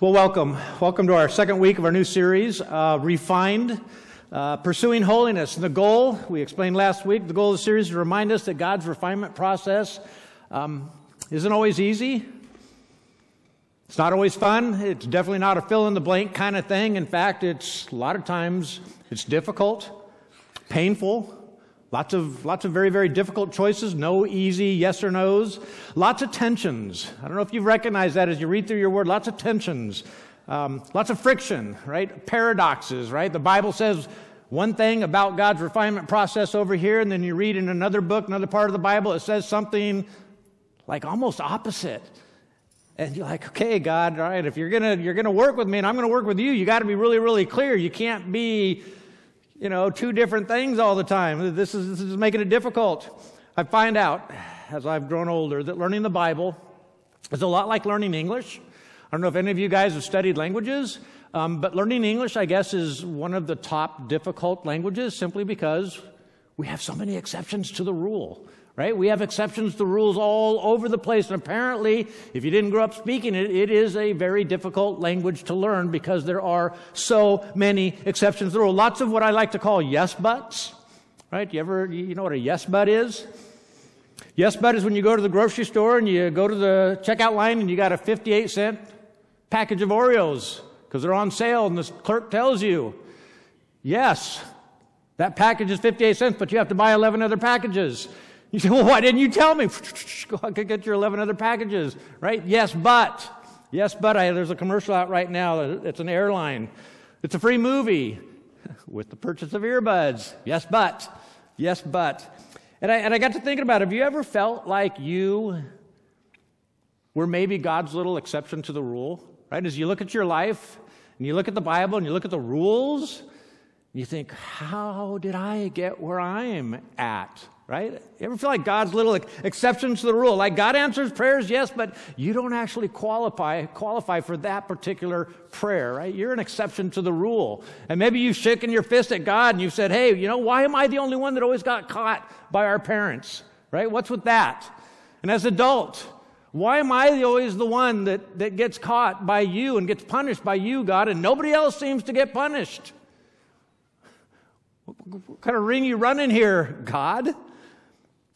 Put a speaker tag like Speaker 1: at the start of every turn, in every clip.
Speaker 1: Well, welcome. Welcome to our second week of our new series, uh, Refined, uh, Pursuing Holiness. And the goal, we explained last week, the goal of the series is to remind us that God's refinement process um, isn't always easy. It's not always fun. It's definitely not a fill in the blank kind of thing. In fact, it's a lot of times it's difficult, painful, Lots of, lots of very, very difficult choices, no easy yes or no's. Lots of tensions. I don't know if you've recognized that as you read through your word. Lots of tensions. Um, lots of friction, right? Paradoxes, right? The Bible says one thing about God's refinement process over here, and then you read in another book, another part of the Bible, it says something like almost opposite. And you're like, okay, God, all right, if you're gonna you're gonna work with me and I'm gonna work with you, you gotta be really, really clear. You can't be you know, two different things all the time. This is, this is making it difficult. I find out as I've grown older that learning the Bible is a lot like learning English. I don't know if any of you guys have studied languages, um, but learning English, I guess, is one of the top difficult languages simply because we have so many exceptions to the rule right? We have exceptions to rules all over the place. And apparently, if you didn't grow up speaking it, it is a very difficult language to learn because there are so many exceptions to the rule. Lots of what I like to call yes buts, right? You ever, you know what a yes but is? Yes but is when you go to the grocery store and you go to the checkout line and you got a 58 cent package of Oreos because they're on sale and the clerk tells you, yes, that package is 58 cents, but you have to buy 11 other packages. You say, well, why didn't you tell me? Go out and get your 11 other packages, right? Yes, but. Yes, but. I, there's a commercial out right now. It's an airline. It's a free movie with the purchase of earbuds. Yes, but. Yes, but. And I, and I got to thinking about it. Have you ever felt like you were maybe God's little exception to the rule? Right? As you look at your life and you look at the Bible and you look at the rules, you think, how did I get where I'm at? Right? You ever feel like God's little exceptions to the rule? Like God answers prayers, yes, but you don't actually qualify qualify for that particular prayer, right? You're an exception to the rule. And maybe you've shaken your fist at God and you've said, hey, you know, why am I the only one that always got caught by our parents? Right? What's with that? And as adult, why am I always the one that, that gets caught by you and gets punished by you, God, and nobody else seems to get punished? What kind of ring you running here, God?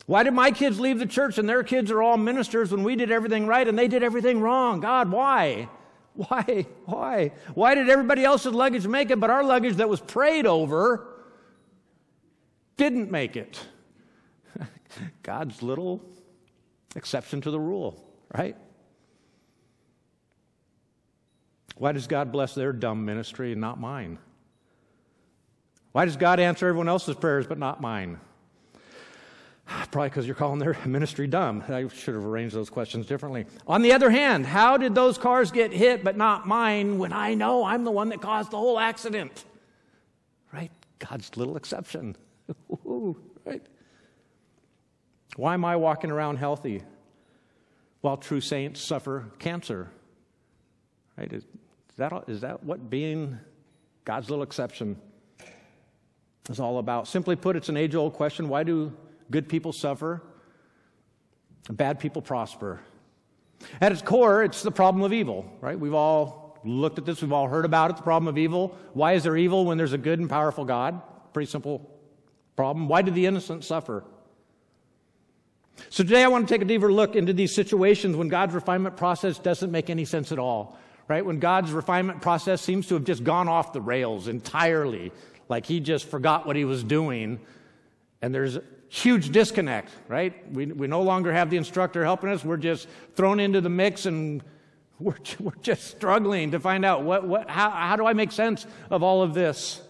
Speaker 1: Why did my kids leave the church and their kids are all ministers when we did everything right and they did everything wrong? God, why? Why? Why? Why did everybody else's luggage make it, but our luggage that was prayed over didn't make it? God's little exception to the rule, right? Why does God bless their dumb ministry and not mine? Why does God answer everyone else's prayers but not mine? Probably because you're calling their ministry dumb. I should have arranged those questions differently. On the other hand, how did those cars get hit but not mine when I know I'm the one that caused the whole accident? Right? God's little exception. right? Why am I walking around healthy while true saints suffer cancer? Right? Is that, is that what being God's little exception is all about? Simply put, it's an age old question. Why do Good people suffer, bad people prosper. At its core, it's the problem of evil, right? We've all looked at this, we've all heard about it, the problem of evil. Why is there evil when there's a good and powerful God? Pretty simple problem. Why do the innocent suffer? So today I want to take a deeper look into these situations when God's refinement process doesn't make any sense at all, right? When God's refinement process seems to have just gone off the rails entirely, like he just forgot what he was doing, and there's huge disconnect, right? We, we no longer have the instructor helping us. We're just thrown into the mix and we're, we're just struggling to find out what, what, how, how do I make sense of all of this?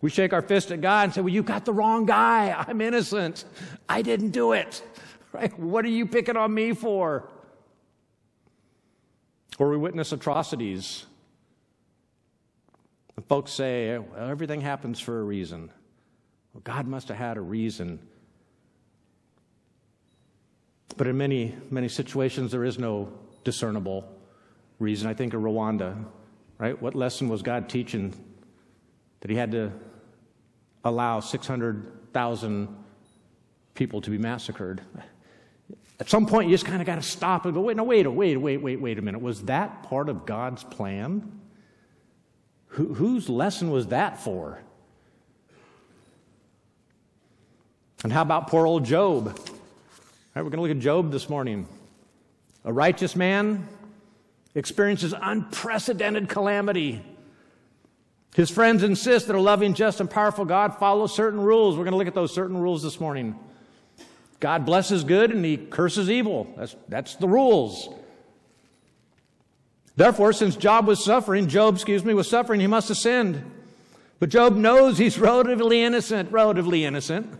Speaker 1: We shake our fist at God and say, Well, you got the wrong guy. I'm innocent. I didn't do it. Right? What are you picking on me for? Or we witness atrocities. And folks say, Well, everything happens for a reason. Well, God must have had a reason. But in many, many situations, there is no discernible reason. I think of Rwanda, right? What lesson was God teaching that He had to allow 600,000 people to be massacred? At some point, you just kind of got to stop and go, wait, no, wait, wait, wait, wait, wait a minute. Was that part of God's plan? Wh- whose lesson was that for? And how about poor old Job? All right, we're going to look at Job this morning. A righteous man experiences unprecedented calamity. His friends insist that a loving, just, and powerful God follows certain rules. We're going to look at those certain rules this morning. God blesses good and he curses evil. That's, that's the rules. Therefore, since Job was suffering, Job, excuse me, was suffering, he must have sinned. But Job knows he's relatively innocent, relatively innocent,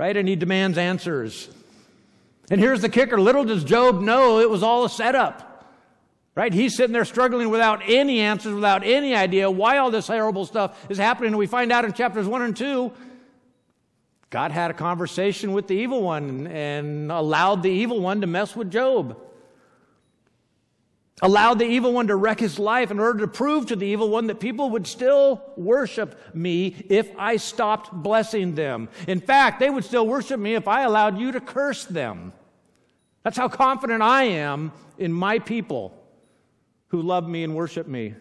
Speaker 1: right? And he demands answers. And here's the kicker little does Job know it was all a setup. Right? He's sitting there struggling without any answers, without any idea why all this horrible stuff is happening. And we find out in chapters 1 and 2 God had a conversation with the evil one and allowed the evil one to mess with Job. Allowed the evil one to wreck his life in order to prove to the evil one that people would still worship me if I stopped blessing them. In fact, they would still worship me if I allowed you to curse them. That's how confident I am in my people who love me and worship me.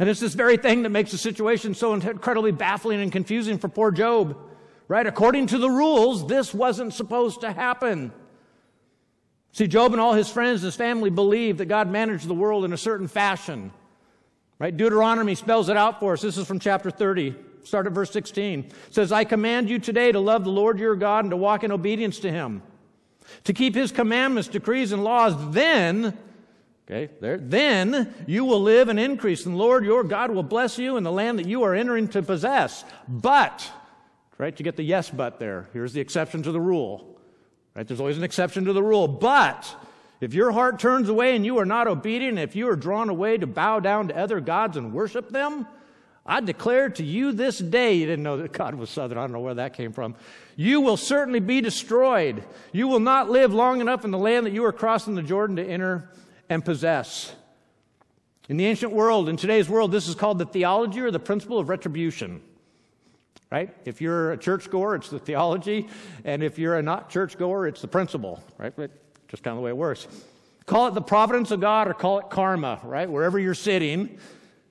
Speaker 1: And it's this very thing that makes the situation so incredibly baffling and confusing for poor Job. Right? According to the rules, this wasn't supposed to happen. See, Job and all his friends, and his family believed that God managed the world in a certain fashion. Right? Deuteronomy spells it out for us. This is from chapter 30. Start at verse 16. It says, I command you today to love the Lord your God and to walk in obedience to him, to keep his commandments, decrees, and laws. Then Okay, there. Then you will live and increase, and Lord your God will bless you in the land that you are entering to possess. But, right, you get the yes but there. Here's the exception to the rule. Right, there's always an exception to the rule. But if your heart turns away and you are not obedient, if you are drawn away to bow down to other gods and worship them, I declare to you this day, you didn't know that God was southern, I don't know where that came from. You will certainly be destroyed. You will not live long enough in the land that you are crossing the Jordan to enter and possess. In the ancient world, in today's world, this is called the theology or the principle of retribution. Right? If you're a churchgoer, it's the theology, and if you're a not churchgoer, it's the principle. Right? Just kind of the way it works. Call it the providence of God or call it karma, right? Wherever you're sitting,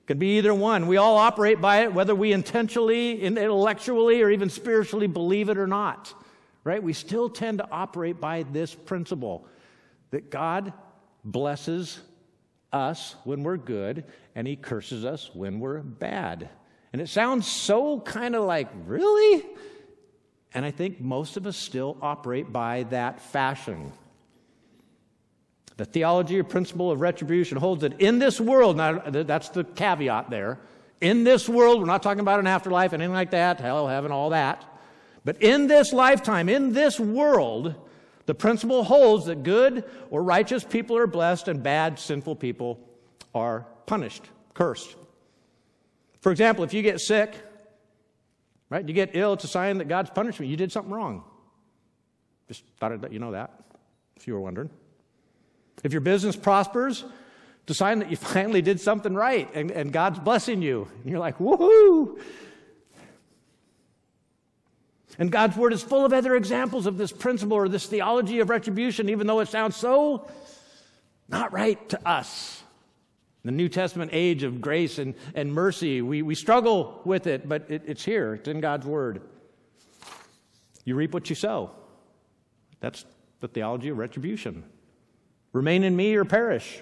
Speaker 1: could be either one. We all operate by it, whether we intentionally, intellectually, or even spiritually believe it or not. Right? We still tend to operate by this principle that God blesses us when we're good, and he curses us when we're bad. And it sounds so kind of like, really? And I think most of us still operate by that fashion. The theology or principle of retribution holds that in this world, now that's the caveat there. In this world, we're not talking about an afterlife, anything like that, hell, heaven, all that. But in this lifetime, in this world, the principle holds that good or righteous people are blessed and bad, sinful people are punished, cursed. For example, if you get sick, right, you get ill, it's a sign that God's punishment. You did something wrong. Just thought I'd let you know that, if you were wondering. If your business prospers, it's a sign that you finally did something right and, and God's blessing you. And you're like, woohoo! And God's Word is full of other examples of this principle or this theology of retribution, even though it sounds so not right to us. The New Testament age of grace and, and mercy, we, we struggle with it, but it, it's here, it's in God's Word. You reap what you sow. That's the theology of retribution. Remain in me or perish.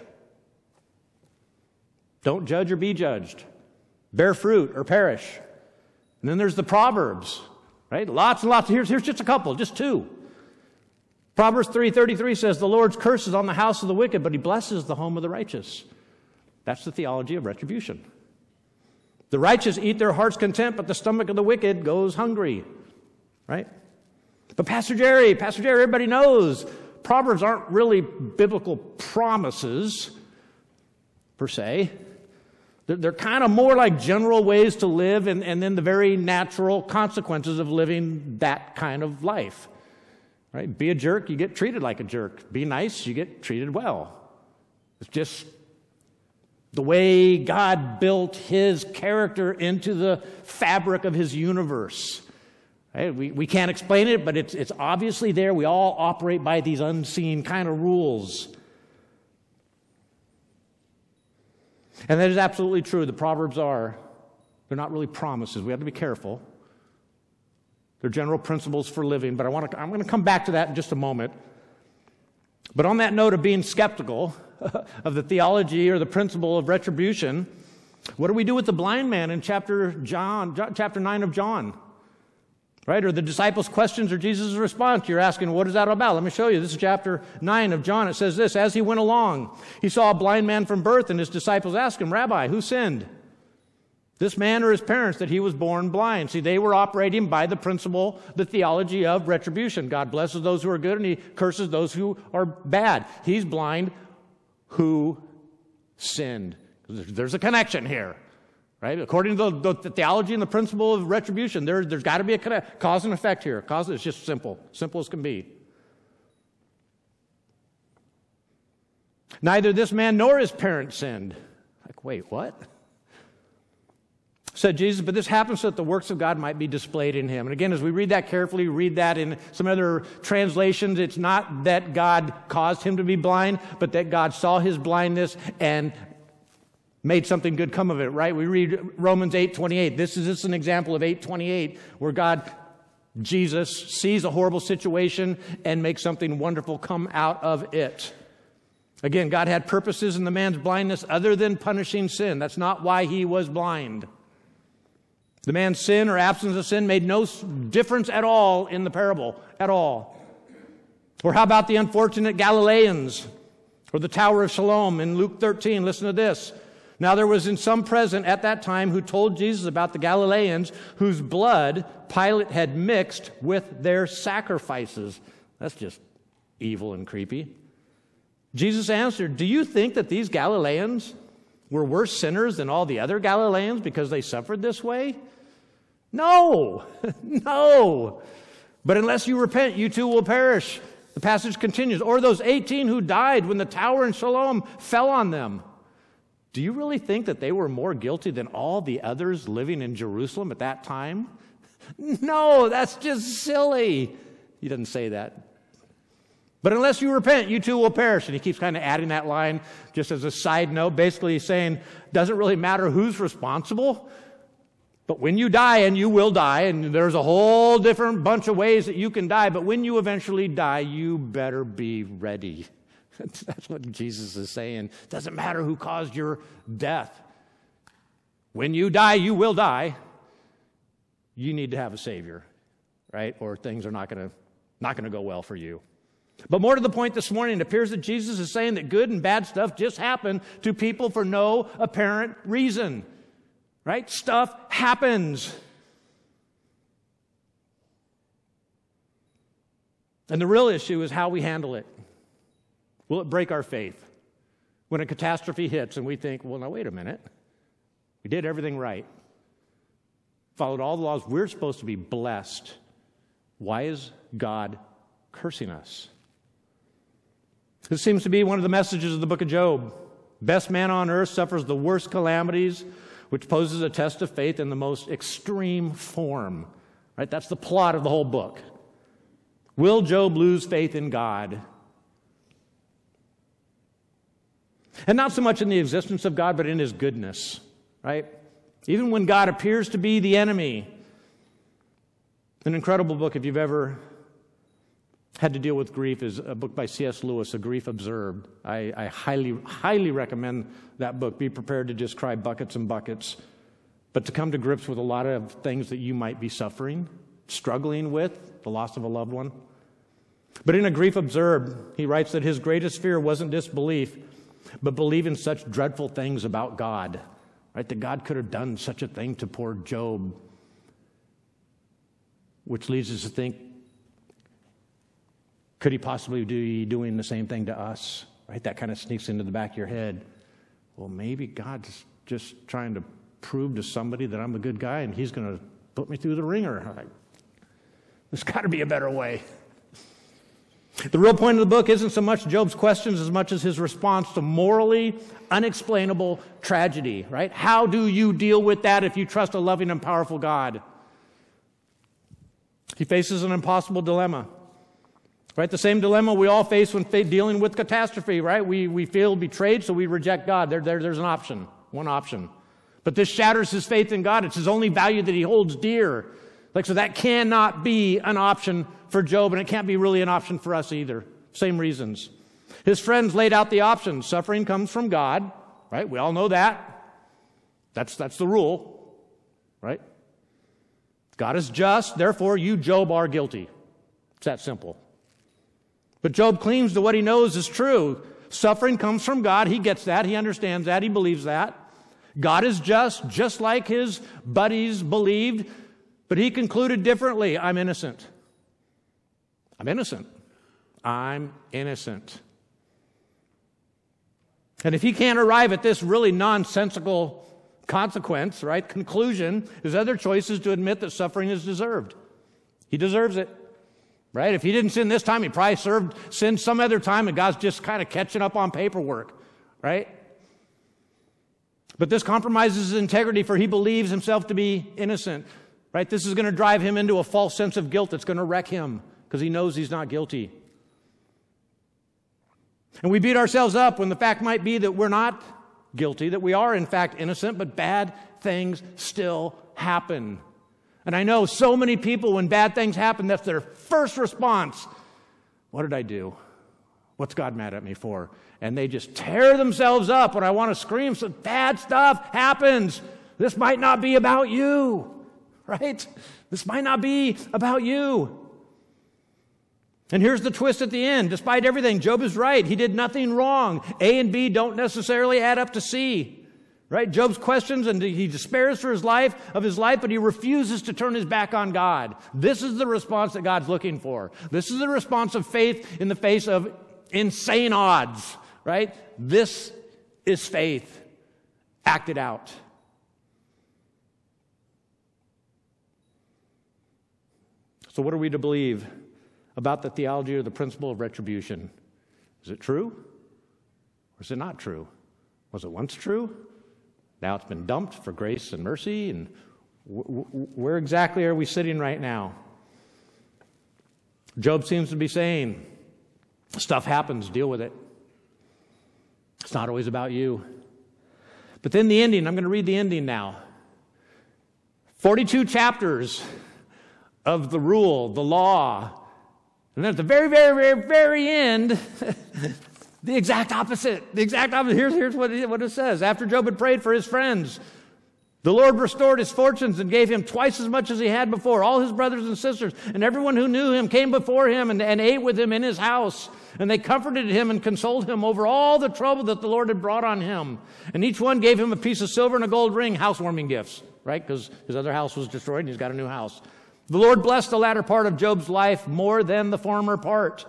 Speaker 1: Don't judge or be judged. Bear fruit or perish. And then there's the Proverbs Right? Lots and lots. Here's, here's just a couple, just two. Proverbs 3:33 says, "The Lord's curse is on the house of the wicked, but he blesses the home of the righteous." That's the theology of retribution. The righteous eat their heart's content, but the stomach of the wicked goes hungry. Right? But Pastor Jerry, Pastor Jerry, everybody knows Proverbs aren't really biblical promises per se. They're, they're kind of more like general ways to live and, and then the very natural consequences of living that kind of life. Right? Be a jerk, you get treated like a jerk. Be nice, you get treated well. It's just the way God built his character into the fabric of his universe. Right? We, we can't explain it, but it's, it's obviously there. We all operate by these unseen kind of rules. And that is absolutely true. The Proverbs are, they're not really promises. We have to be careful. They're general principles for living, but I want to, I'm going to come back to that in just a moment. But on that note of being skeptical of the theology or the principle of retribution, what do we do with the blind man in chapter John, chapter 9 of John? Right? Or the disciples' questions or Jesus' response. You're asking, what is that about? Let me show you. This is chapter 9 of John. It says this As he went along, he saw a blind man from birth, and his disciples asked him, Rabbi, who sinned? This man or his parents that he was born blind. See, they were operating by the principle, the theology of retribution. God blesses those who are good and he curses those who are bad. He's blind who sinned. There's a connection here, right? According to the, the theology and the principle of retribution, there, there's got to be a connect, cause and effect here. Cause is just simple, simple as can be. Neither this man nor his parents sinned. Like, wait, what? Said Jesus, but this happens so that the works of God might be displayed in him. And again, as we read that carefully, read that in some other translations, it's not that God caused him to be blind, but that God saw his blindness and made something good come of it, right? We read Romans 8:28. This is just an example of 8:28 where God Jesus sees a horrible situation and makes something wonderful come out of it. Again, God had purposes in the man's blindness other than punishing sin. That's not why he was blind. The man's sin or absence of sin made no difference at all in the parable, at all. Or how about the unfortunate Galileans or the Tower of Siloam in Luke 13? Listen to this. Now there was in some present at that time who told Jesus about the Galileans whose blood Pilate had mixed with their sacrifices. That's just evil and creepy. Jesus answered, Do you think that these Galileans were worse sinners than all the other Galileans because they suffered this way? No, no. But unless you repent, you too will perish. The passage continues. Or those 18 who died when the tower in Siloam fell on them. Do you really think that they were more guilty than all the others living in Jerusalem at that time? No, that's just silly. He doesn't say that. But unless you repent, you too will perish. And he keeps kind of adding that line just as a side note, basically saying, doesn't really matter who's responsible. But when you die, and you will die, and there's a whole different bunch of ways that you can die, but when you eventually die, you better be ready. That's what Jesus is saying. Doesn't matter who caused your death. When you die, you will die. You need to have a Savior, right? Or things are not going to not going to go well for you. But more to the point this morning, it appears that Jesus is saying that good and bad stuff just happen to people for no apparent reason. Right? Stuff happens. And the real issue is how we handle it. Will it break our faith? When a catastrophe hits and we think, well, now wait a minute. We did everything right, followed all the laws. We're supposed to be blessed. Why is God cursing us? This seems to be one of the messages of the book of Job. Best man on earth suffers the worst calamities which poses a test of faith in the most extreme form. Right? That's the plot of the whole book. Will Job lose faith in God? And not so much in the existence of God, but in his goodness, right? Even when God appears to be the enemy. An incredible book, if you've ever had to deal with grief is a book by C.S. Lewis, A Grief Observed. I, I, highly, highly recommend that book. Be prepared to just cry buckets and buckets, but to come to grips with a lot of things that you might be suffering, struggling with, the loss of a loved one. But in A Grief Observed, he writes that his greatest fear wasn't disbelief, but believing such dreadful things about God, right? That God could have done such a thing to poor Job, which leads us to think could he possibly be doing the same thing to us? Right? That kind of sneaks into the back of your head. Well, maybe God's just trying to prove to somebody that I'm a good guy and he's going to put me through the ringer. Like, there's got to be a better way. The real point of the book isn't so much Job's questions as much as his response to morally unexplainable tragedy, right? How do you deal with that if you trust a loving and powerful God? He faces an impossible dilemma. Right? The same dilemma we all face when dealing with catastrophe, right? We, we feel betrayed, so we reject God. There, there, there's an option, one option. But this shatters his faith in God. It's his only value that he holds dear. Like, so that cannot be an option for Job, and it can't be really an option for us either. Same reasons. His friends laid out the options. Suffering comes from God, right? We all know that. That's, that's the rule, right? God is just, therefore you, Job, are guilty. It's that simple. But Job clings to what he knows is true. Suffering comes from God. He gets that. He understands that. He believes that. God is just, just like his buddies believed, but he concluded differently I'm innocent. I'm innocent. I'm innocent. And if he can't arrive at this really nonsensical consequence, right, conclusion, his other choice is to admit that suffering is deserved. He deserves it. Right? If he didn't sin this time, he probably served sin some other time, and God's just kind of catching up on paperwork. Right? But this compromises his integrity, for he believes himself to be innocent. Right? This is going to drive him into a false sense of guilt that's going to wreck him because he knows he's not guilty. And we beat ourselves up when the fact might be that we're not guilty, that we are in fact innocent, but bad things still happen. And I know so many people, when bad things happen, that's their first response. What did I do? What's God mad at me for? And they just tear themselves up when I want to scream. So bad stuff happens. This might not be about you, right? This might not be about you. And here's the twist at the end. Despite everything, Job is right. He did nothing wrong. A and B don't necessarily add up to C. Right? Job's questions and he despairs for his life, of his life, but he refuses to turn his back on God. This is the response that God's looking for. This is the response of faith in the face of insane odds, right? This is faith acted out. So, what are we to believe about the theology or the principle of retribution? Is it true or is it not true? Was it once true? Now it's been dumped for grace and mercy. And where exactly are we sitting right now? Job seems to be saying, stuff happens, deal with it. It's not always about you. But then the ending, I'm going to read the ending now. 42 chapters of the rule, the law. And then at the very, very, very, very end, The exact opposite. The exact opposite. Here's, here's what, it, what it says. After Job had prayed for his friends, the Lord restored his fortunes and gave him twice as much as he had before. All his brothers and sisters and everyone who knew him came before him and, and ate with him in his house. And they comforted him and consoled him over all the trouble that the Lord had brought on him. And each one gave him a piece of silver and a gold ring, housewarming gifts, right? Because his other house was destroyed and he's got a new house. The Lord blessed the latter part of Job's life more than the former part.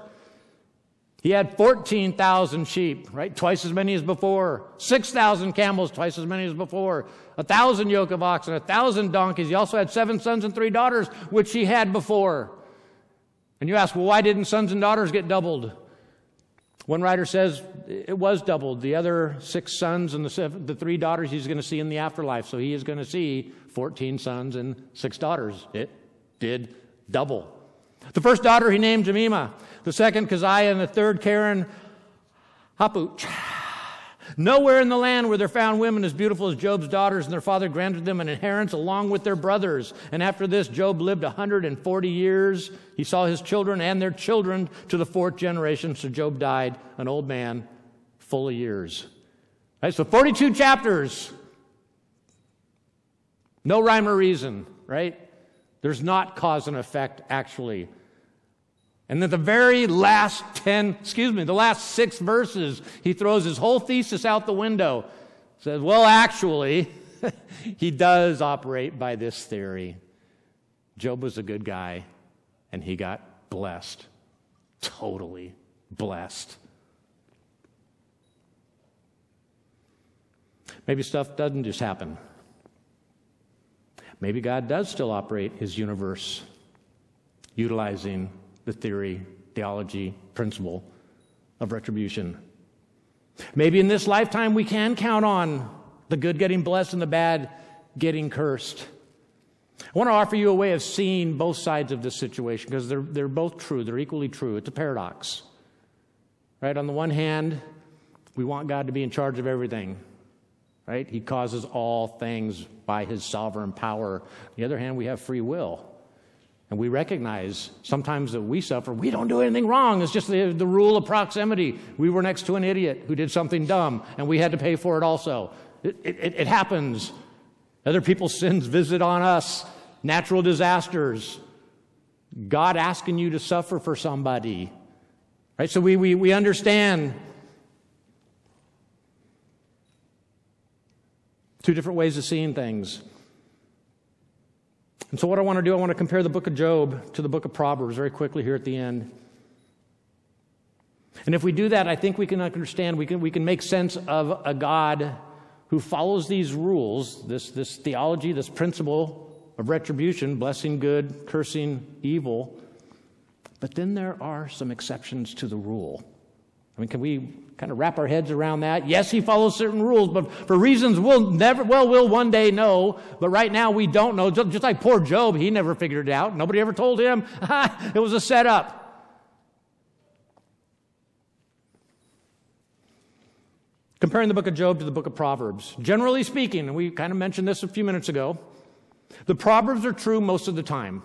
Speaker 1: He had 14,000 sheep, right? Twice as many as before. 6,000 camels, twice as many as before. A thousand yoke of oxen, a thousand donkeys. He also had seven sons and three daughters, which he had before. And you ask, well, why didn't sons and daughters get doubled? One writer says it was doubled. The other six sons and the, seven, the three daughters he's going to see in the afterlife. So he is going to see 14 sons and six daughters. It did double. The first daughter he named Jemima, the second Keziah, and the third Keren Happuch. Nowhere in the land were there found women as beautiful as Job's daughters, and their father granted them an inheritance along with their brothers. And after this, Job lived 140 years. He saw his children and their children to the fourth generation, so Job died an old man, full of years. Right, so 42 chapters. No rhyme or reason, right? There's not cause and effect, actually. And then the very last 10, excuse me, the last six verses, he throws his whole thesis out the window. Says, well, actually, he does operate by this theory. Job was a good guy, and he got blessed. Totally blessed. Maybe stuff doesn't just happen. Maybe God does still operate his universe utilizing the theory, theology, principle of retribution. Maybe in this lifetime we can count on the good getting blessed and the bad getting cursed. I want to offer you a way of seeing both sides of this situation because they're, they're both true. They're equally true. It's a paradox. Right? On the one hand, we want God to be in charge of everything. Right? He causes all things by his sovereign power. On the other hand, we have free will. And we recognize sometimes that we suffer. We don't do anything wrong. It's just the, the rule of proximity. We were next to an idiot who did something dumb, and we had to pay for it also. It, it, it happens. Other people's sins visit on us, natural disasters, God asking you to suffer for somebody. Right? So we, we, we understand two different ways of seeing things. And so, what I want to do, I want to compare the book of Job to the book of Proverbs very quickly here at the end. And if we do that, I think we can understand, we can, we can make sense of a God who follows these rules, this, this theology, this principle of retribution, blessing good, cursing evil. But then there are some exceptions to the rule. Mean, can we kind of wrap our heads around that? Yes, he follows certain rules, but for reasons we'll never, well, we'll one day know, but right now we don't know. Just like poor Job, he never figured it out. Nobody ever told him. it was a setup. Comparing the book of Job to the book of Proverbs. Generally speaking, and we kind of mentioned this a few minutes ago, the Proverbs are true most of the time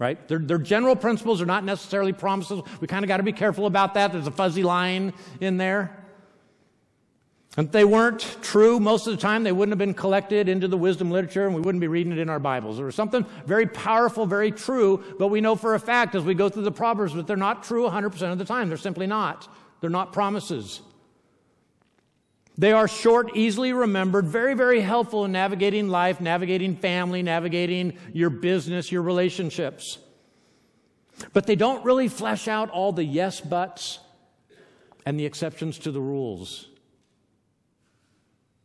Speaker 1: right? Their, their general principles are not necessarily promises. We kind of got to be careful about that. There's a fuzzy line in there. And if they weren't true most of the time, they wouldn't have been collected into the wisdom literature and we wouldn't be reading it in our Bibles. There was something very powerful, very true, but we know for a fact as we go through the Proverbs that they're not true 100% of the time. They're simply not. They're not promises. They are short, easily remembered, very, very helpful in navigating life, navigating family, navigating your business, your relationships. But they don't really flesh out all the yes buts and the exceptions to the rules.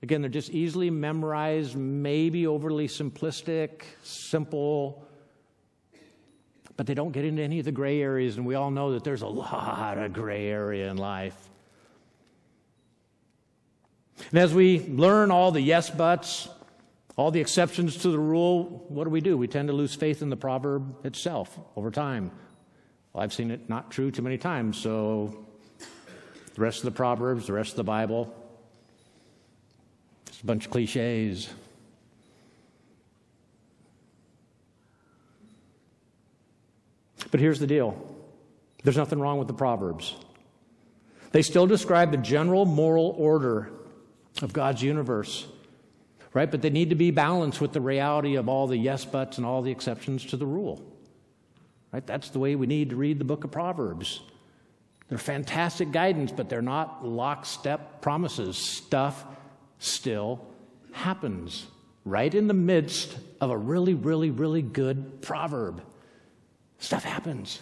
Speaker 1: Again, they're just easily memorized, maybe overly simplistic, simple, but they don't get into any of the gray areas, and we all know that there's a lot of gray area in life. And as we learn all the yes buts, all the exceptions to the rule, what do we do? We tend to lose faith in the proverb itself over time. Well, I've seen it not true too many times, so the rest of the Proverbs, the rest of the Bible, it's a bunch of cliches. But here's the deal there's nothing wrong with the Proverbs. They still describe the general moral order of God's universe, right? But they need to be balanced with the reality of all the yes buts and all the exceptions to the rule, right? That's the way we need to read the book of Proverbs. They're fantastic guidance, but they're not lockstep promises. Stuff still happens right in the midst of a really, really, really good proverb. Stuff happens.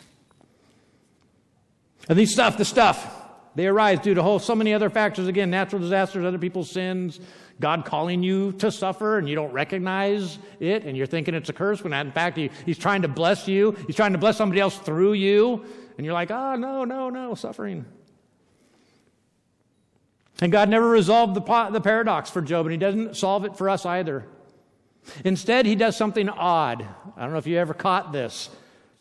Speaker 1: And these stuff, the stuff, they arise due to whole, so many other factors. Again, natural disasters, other people's sins, God calling you to suffer and you don't recognize it and you're thinking it's a curse when in fact he, He's trying to bless you. He's trying to bless somebody else through you. And you're like, oh, no, no, no, suffering. And God never resolved the, the paradox for Job, and He doesn't solve it for us either. Instead, He does something odd. I don't know if you ever caught this.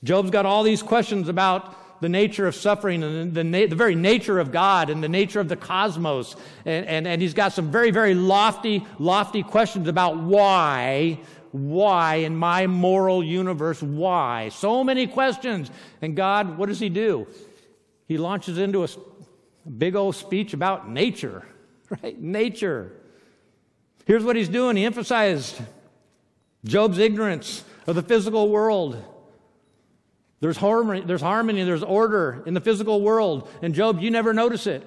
Speaker 1: Job's got all these questions about the nature of suffering and the, na- the very nature of God and the nature of the cosmos. And, and, and he's got some very, very lofty, lofty questions about why, why in my moral universe, why? So many questions. And God, what does he do? He launches into a big old speech about nature, right? Nature. Here's what he's doing. He emphasized Job's ignorance of the physical world. There's harmony, there's harmony, there's order in the physical world. And Job, you never notice it.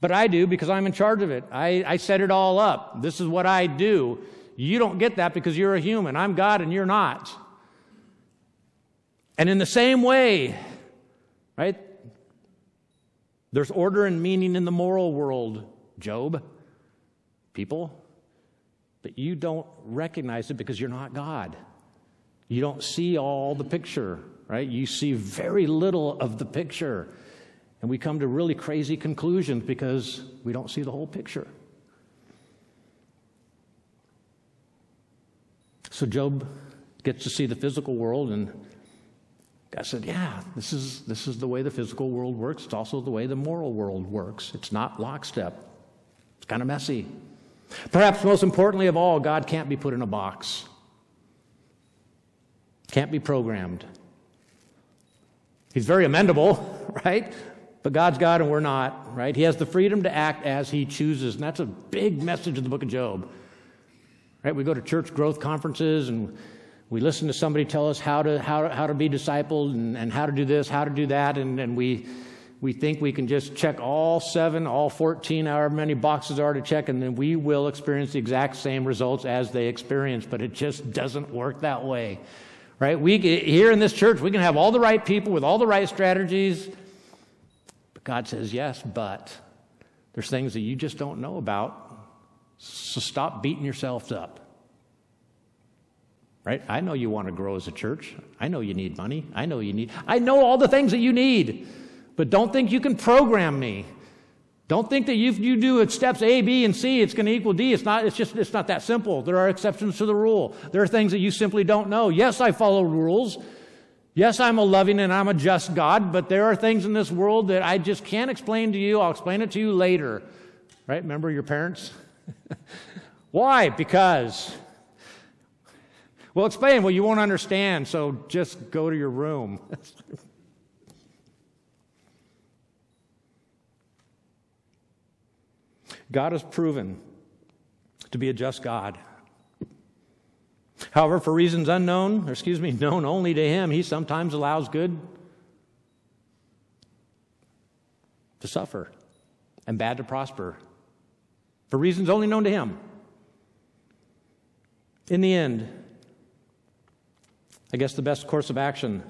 Speaker 1: But I do because I'm in charge of it. I, I set it all up. This is what I do. You don't get that because you're a human. I'm God and you're not. And in the same way, right? There's order and meaning in the moral world, Job, people, but you don't recognize it because you're not God. You don't see all the picture, right? You see very little of the picture. And we come to really crazy conclusions because we don't see the whole picture. So Job gets to see the physical world, and God said, Yeah, this is, this is the way the physical world works. It's also the way the moral world works. It's not lockstep, it's kind of messy. Perhaps most importantly of all, God can't be put in a box, can't be programmed. He's very amendable, right? But God's God and we're not, right? He has the freedom to act as He chooses. And that's a big message of the book of Job. Right? We go to church growth conferences and we listen to somebody tell us how to, how, how to be discipled and, and how to do this, how to do that, and, and we, we think we can just check all seven, all 14, however many boxes are to check, and then we will experience the exact same results as they experience, but it just doesn't work that way. Right? We, here in this church, we can have all the right people with all the right strategies, but God says, yes, but there's things that you just don't know about, so stop beating yourselves up right? I know you want to grow as a church. I know you need money. I know you need, I know all the things that you need, but don't think you can program me. Don't think that if you do steps A, B, and C, it's going to equal D. It's not, it's just, it's not that simple. There are exceptions to the rule. There are things that you simply don't know. Yes, I follow rules. Yes, I'm a loving and I'm a just God, but there are things in this world that I just can't explain to you. I'll explain it to you later. Right? Remember your parents? Why? Because well, explain. Well, you won't understand, so just go to your room. God has proven to be a just God. However, for reasons unknown, or excuse me, known only to Him, He sometimes allows good to suffer and bad to prosper for reasons only known to Him. In the end, I guess the best course of action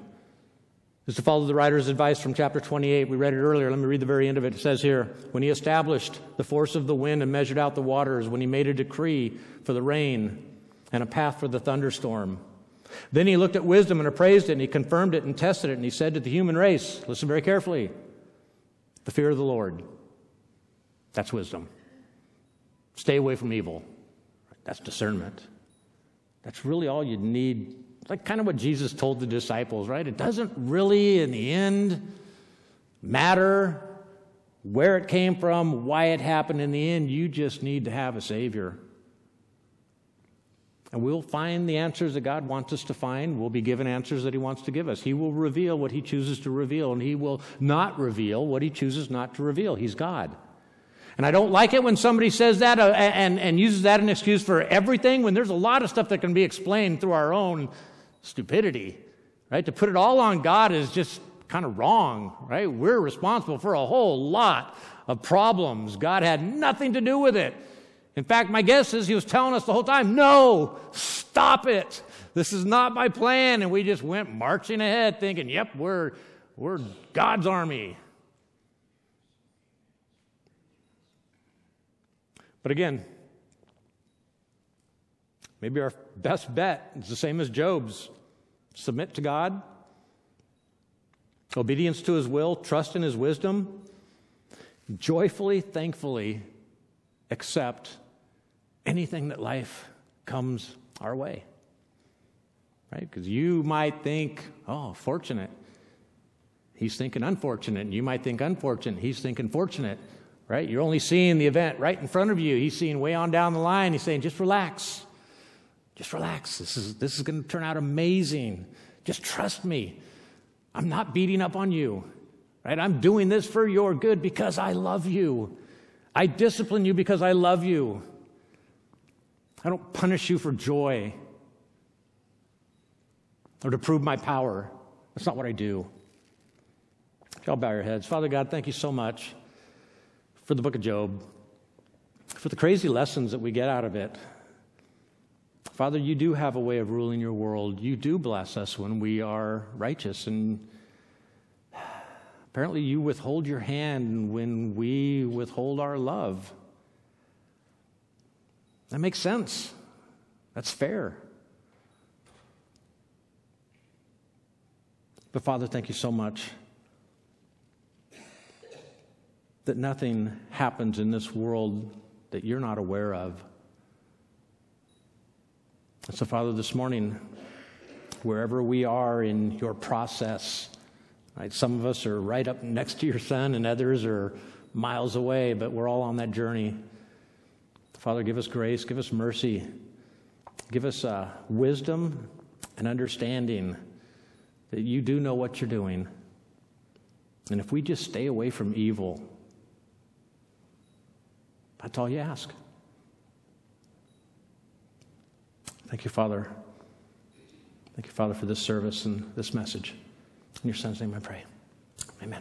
Speaker 1: is to follow the writer's advice from chapter 28. We read it earlier. Let me read the very end of it. It says here When he established the force of the wind and measured out the waters, when he made a decree for the rain and a path for the thunderstorm. Then he looked at wisdom and appraised it, and he confirmed it and tested it, and he said to the human race, Listen very carefully, the fear of the Lord. That's wisdom. Stay away from evil. That's discernment. That's really all you need like kind of what Jesus told the disciples, right? It doesn't really, in the end, matter where it came from, why it happened. In the end, you just need to have a Savior. And we'll find the answers that God wants us to find. We'll be given answers that He wants to give us. He will reveal what He chooses to reveal, and He will not reveal what He chooses not to reveal. He's God. And I don't like it when somebody says that uh, and, and uses that an excuse for everything when there's a lot of stuff that can be explained through our own stupidity, right? To put it all on God is just kind of wrong, right? We're responsible for a whole lot of problems. God had nothing to do with it. In fact, my guess is he was telling us the whole time, no, stop it. This is not my plan. And we just went marching ahead thinking, yep, we're, we're God's army. But again, maybe our best bet is the same as Job's submit to God, obedience to his will, trust in his wisdom, joyfully, thankfully accept anything that life comes our way. Right? Because you might think, oh, fortunate. He's thinking unfortunate. And you might think unfortunate. He's thinking fortunate. Right? You're only seeing the event right in front of you. He's seeing way on down the line. He's saying, just relax. Just relax. This is, this is going to turn out amazing. Just trust me. I'm not beating up on you, right? I'm doing this for your good because I love you. I discipline you because I love you. I don't punish you for joy or to prove my power. That's not what I do. Y'all bow your heads. Father God, thank you so much for the book of Job, for the crazy lessons that we get out of it. Father, you do have a way of ruling your world. You do bless us when we are righteous. And apparently, you withhold your hand when we withhold our love. That makes sense. That's fair. But, Father, thank you so much that nothing happens in this world that you're not aware of. So, Father, this morning, wherever we are in your process, right, some of us are right up next to your son, and others are miles away, but we're all on that journey. Father, give us grace, give us mercy, give us uh, wisdom and understanding that you do know what you're doing. And if we just stay away from evil, that's all you ask. Thank you, Father. Thank you, Father, for this service and this message. In your son's name I pray. Amen.